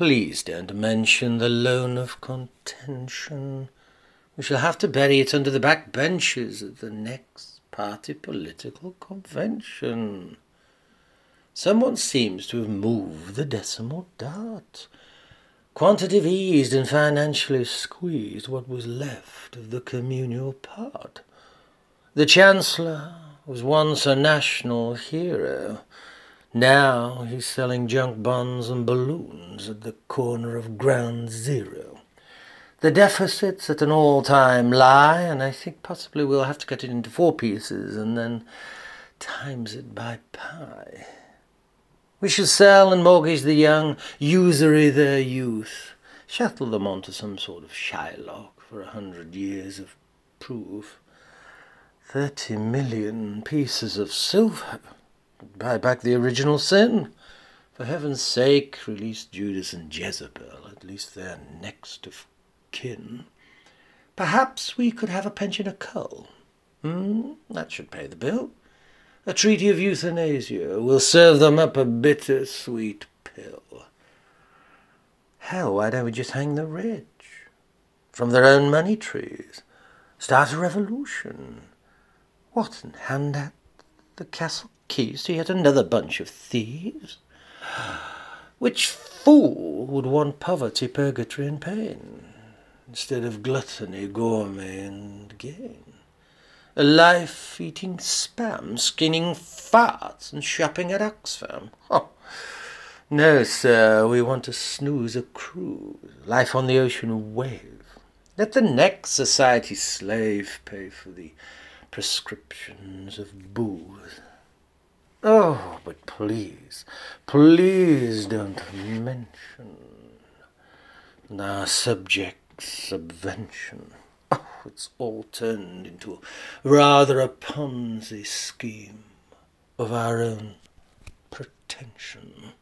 please don't mention the loan of contention. We shall have to bury it under the back benches at the next party political convention. Someone seems to have moved the decimal dot. Quantitative eased and financially squeezed what was left of the communal part. The Chancellor was once a national hero. Now he's selling junk bonds and balloons at the corner of Ground Zero. The deficit's at an all-time lie, and I think possibly we'll have to cut it into four pieces and then times it by pi. We shall sell and mortgage the young, usury their youth, shuttle them onto some sort of Shylock for a hundred years of proof. Thirty million pieces of silver buy back the original sin. For heaven's sake, release Judas and Jezebel, at least they're next of kin. Perhaps we could have a pension of cull. Hmm, that should pay the bill. A treaty of euthanasia will serve them up a bitter sweet pill. Hell, why don't we just hang the rich? From their own money trees. Start a revolution. What, and hand out the castle keys to yet another bunch of thieves? Which fool would want poverty, purgatory, and pain, instead of gluttony, gourmet, and gain? A life eating spam, skinning farts, and shopping at Oxfam? Oh, no, sir, we want to snooze a cruise, life on the ocean wave. Let the next society slave pay for the prescriptions of booze. Oh, but please, please don't mention our subject's subvention. Oh, it's all turned into rather a Ponzi scheme of our own pretension.